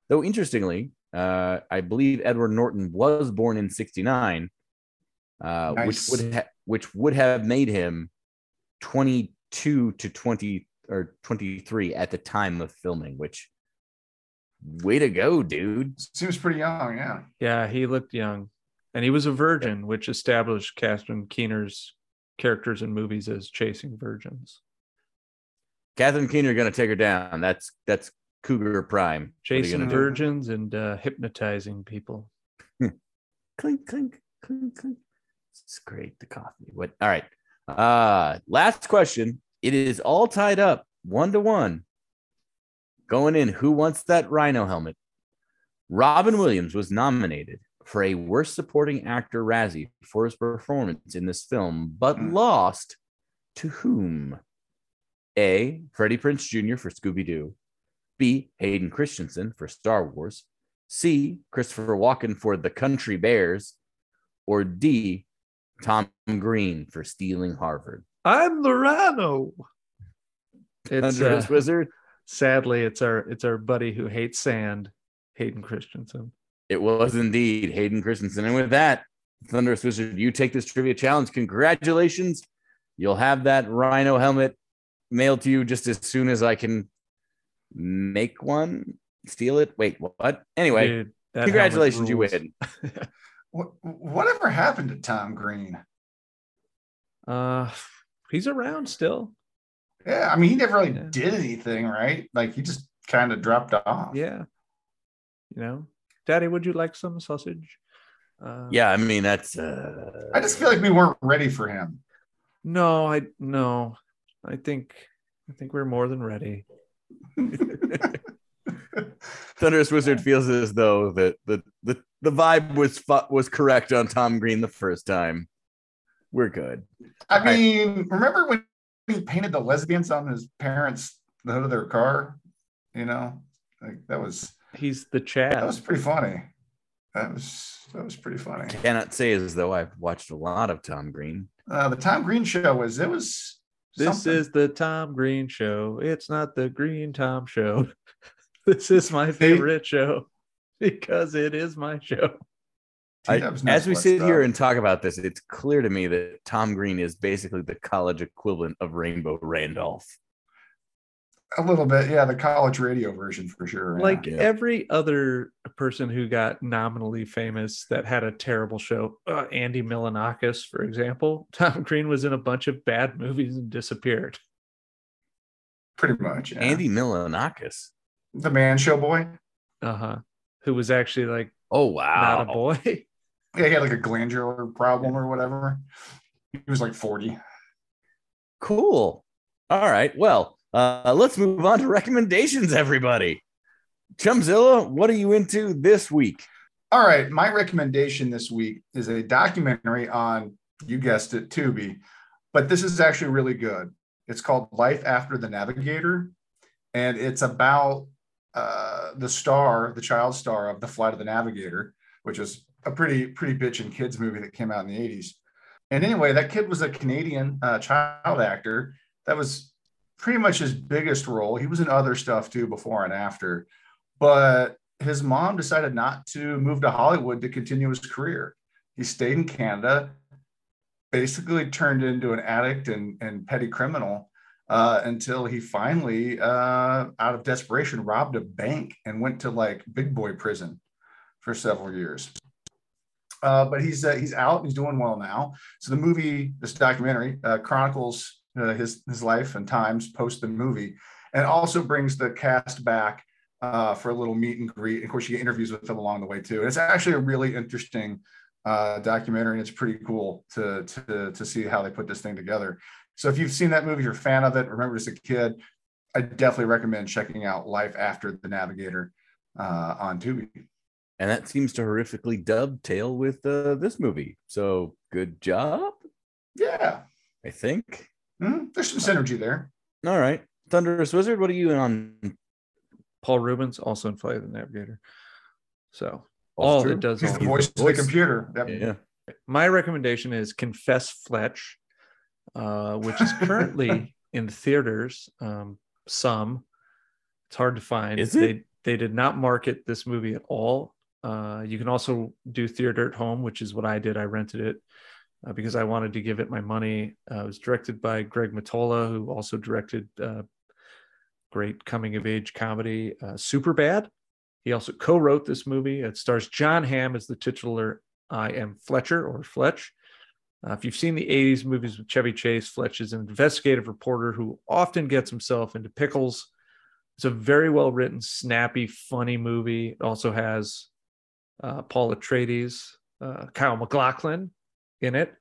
Though interestingly, uh, I believe Edward Norton was born in 69, uh, Nice. which would ha- which would have made him 22 to 20 or 23 at the time of filming, which way to go, dude. Seems pretty young. Yeah. Yeah, he looked young. And he was a virgin, which established Catherine Keener's characters in movies as chasing virgins. Catherine Keener gonna take her down. That's that's Cougar Prime. What are you Chasing gonna do? virgins and uh, hypnotizing people. clink clink clink clink it's great the coffee what all right uh last question it is all tied up one to one going in who wants that rhino helmet robin williams was nominated for a worst supporting actor razzie for his performance in this film but Hmm. lost to whom a freddie prinze jr for scooby-doo b hayden christensen for star wars C. Christopher Walken for The Country Bears, or D. Tom Green for Stealing Harvard. I'm the rhino. It's Thunderous uh, Wizard. sadly it's our it's our buddy who hates sand, Hayden Christensen. It was indeed Hayden Christensen. And with that, Thunderous Wizard, you take this trivia challenge. Congratulations. You'll have that rhino helmet mailed to you just as soon as I can make one, steal it. Wait, what? Anyway, Dude, congratulations, you win. What whatever happened to Tom Green? Uh he's around still. Yeah, I mean, he never really Yeah. did anything, right? Like he just kind of dropped off. Yeah. You know, Daddy, would you like some sausage? Uh, Yeah, I mean, that's. Uh, I just feel like we weren't ready for him. No, I no. I think I think we're more than ready. Thunderous Wizard feels as though that the, the the vibe was fu- was correct on Tom Green the first time. We're good. I mean, remember when he painted the lesbians on his parents' the hood of their car? You know, like that was He's the Chad. that was pretty funny. That was that was pretty funny. Cannot say as though I've watched a lot of Tom Green. Uh, the Tom Green show was it was This something. is the Tom Green show. It's not the Green Tom show. this is my favorite show because it is my show. I- T-Dubs knows as we what's sit here and talk about this, it's clear to me that Tom Green is basically the college equivalent of Rainbow Randolph. a little bit, yeah, the college radio version for sure. Like Yeah. every other person who got nominally famous that had a terrible show, uh, Andy Milonakis, for example, Tom Green was in a bunch of bad movies and disappeared. pretty much. yeah. Andy Milonakis. The Man Show boy. Uh huh. Who was actually like Oh wow! not a boy. Yeah, he had like a glandular problem or whatever. He was like forty. Cool. All right. Well, uh, let's move on to recommendations, everybody. Chumpzilla, what are you into this week? All right, my recommendation this week is a documentary on, you guessed it, Tubi, but this is actually really good. It's called Life After the Navigator, and it's about uh, the star, the child star of The Flight of the Navigator, which is a pretty pretty bitchin' kids movie that came out in the '80s. And anyway, that kid was a Canadian uh, child actor. That was pretty much his biggest role. He was in other stuff too before and after, but his mom decided not to move to Hollywood to continue his career. He stayed in Canada, basically turned into an addict and, and petty criminal uh, until he finally, uh, out of desperation, robbed a bank and went to like big boy prison for several years. Uh, but he's uh, he's out. He's doing well now. So the movie, this documentary, uh, chronicles his his life and times post the movie, and also brings the cast back for a little meet and greet. Of course, you get interviews with them along the way too. And it's actually a really interesting uh, documentary, and it's pretty cool to, to to see how they put this thing together. So if you've seen that movie, you're a fan of it, remember as a kid, I definitely recommend checking out Life After the Navigator uh, on Tubi. And that seems to horrifically dovetail with uh, this movie. So good job, Yeah, I think. Mhm. there's some synergy there. All right. Thunderous Wizard, what are you on? Paul Reubens also in Flight of the Navigator. So Also all true. it does He's the voice to the computer. Yep. Yeah. my recommendation is Confess Fletch, uh, which is currently in theaters. Um, some it's hard to find. Is it? They they did not market this movie at all. Uh, you can also do theater at home, which is what I did. I rented it uh, because I wanted to give it my money. Uh, it was directed by Greg Mottola, who also directed uh, great coming of age comedy uh, Super Bad. He also co-wrote this movie. It stars Jon Hamm as the titular I am Fletcher or Fletch. Uh, if you've seen the 80s movies with Chevy Chase, Fletch is an investigative reporter who often gets himself into pickles. It's a very well written, snappy, funny movie. It also has uh, Paul Atreides, uh, Kyle MacLachlan in it.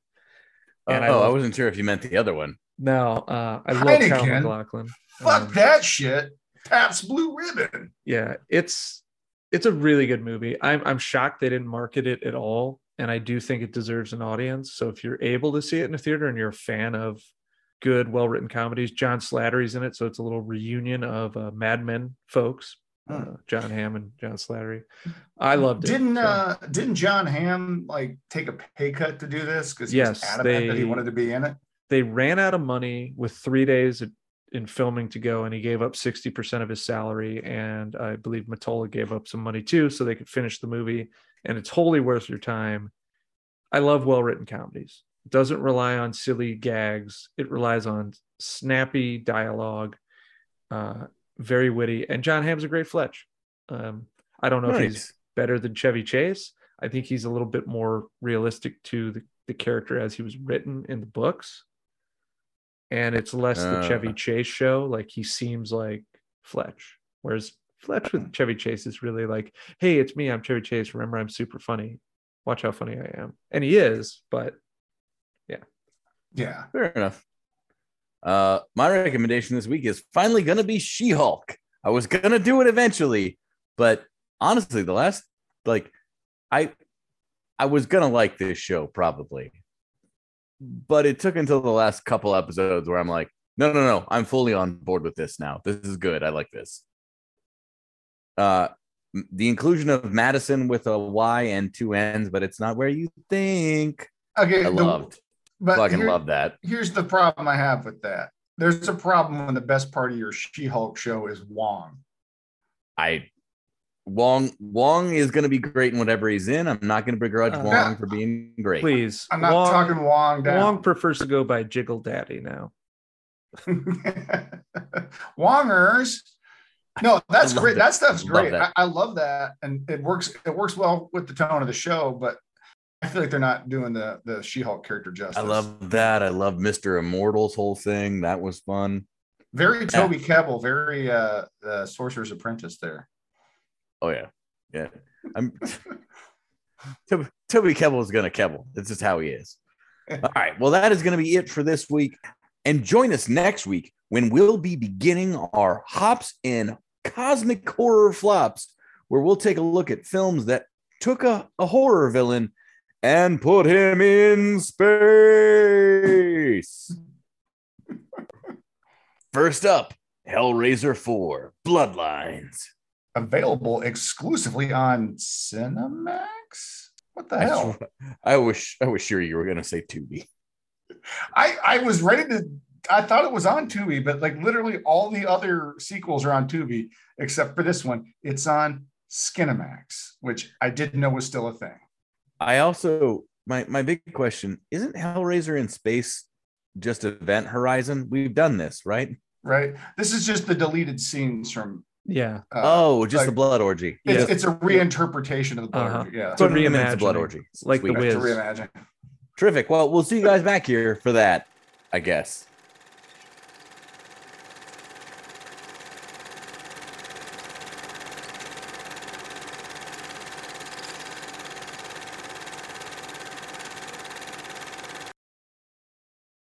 And I oh, I wasn't sure if you meant the other one. No, uh, I love Kyle Heineken. McLaughlin. Fuck Um, that shit. Pat's Blue Ribbon. yeah it's it's a really good movie i'm i'm shocked they didn't market it at all and i do think it deserves an audience so if you're able to see it in a theater and you're a fan of good well written comedies john slattery's in it so it's a little reunion of uh, mad men folks uh, Hmm. jon hamm and john slattery i loved it Didn't so- uh didn't Jon Hamm like take a pay cut to do this because he Yes, was adamant that he wanted to be in it? they ran out of money with three days in filming to go, and he gave up 60% of his salary. And I believe Mottola gave up some money too, so they could finish the movie. And it's wholly worth your time. I love well written comedies. It doesn't rely on silly gags, it relies on snappy dialogue, uh, very witty. And Jon Hamm's a great Fletch. Um, I don't know if he's better than Chevy Chase. I think he's a little bit more realistic to the, the character as he was written in the books. And it's less the Uh. Chevy Chase show. Like he seems like Fletch. Whereas Fletch with Chevy Chase is really like, hey, it's me. I'm Chevy Chase. Remember, I'm super funny. Watch how funny I am. And he is, but yeah. Yeah. Fair enough. Uh, my recommendation this week is finally going to be She Hulk. I was going to do it eventually, but honestly, the last like I I was going to like this show probably, but it took until the last couple episodes where I'm like, no, no, no, I'm fully on board with this now. This is good. I like this. Uh, the inclusion of Madison with a Y and two N's, but it's not where you think. Okay. I the- loved, but fucking here- love that. Here's the problem I have with that. There's a problem when the best part of your She-Hulk show is Wong. I Wong Wong is going to be great in whatever he's in. I'm not going to begrudge Uh, Wong for being great. Please. I'm not Wong- talking Wong down. Wong prefers to go by Jiggle Daddy now. Wongers. No, that's great. that. That stuff's Love great. that. I, I love that, and it works. It works well with the tone of the show, but I feel like they're not doing the the She-Hulk character justice. I love that. I love Mr. Immortal's whole thing. That was fun. very Toby Kebbell, very uh, uh Sorcerer's Apprentice there. Oh yeah, yeah. I'm Toby, Toby Kebbell is gonna Kebbell. That's just how he is. All right. Well, that is gonna be it for this week. And join us next week when we'll be beginning our hops and cosmic horror flops, where we'll take a look at films that took a, a horror villain and put him in space. First up, Hellraiser 4 Bloodlines. Available exclusively on Cinemax. What the hell? sw- I wish I was sure you were gonna say Tubi. I I was ready to. I thought it was on Tubi, but like literally all the other sequels are on Tubi except for this one. It's on Skinemax, which I didn't know was still a thing. I also my my big question isn't Hellraiser in space just Event Horizon? We've done this, right? Right. This is just the deleted scenes from. Yeah. Uh, oh, just the blood orgy. It's, Yeah. it's a reinterpretation of the blood. Uh-huh. Orgy, Yeah. It's a Put the blood reimagining, orgy. like the Sweet. Wiz. To reimagine. Terrific. Well, we'll see you guys back here for that, I guess.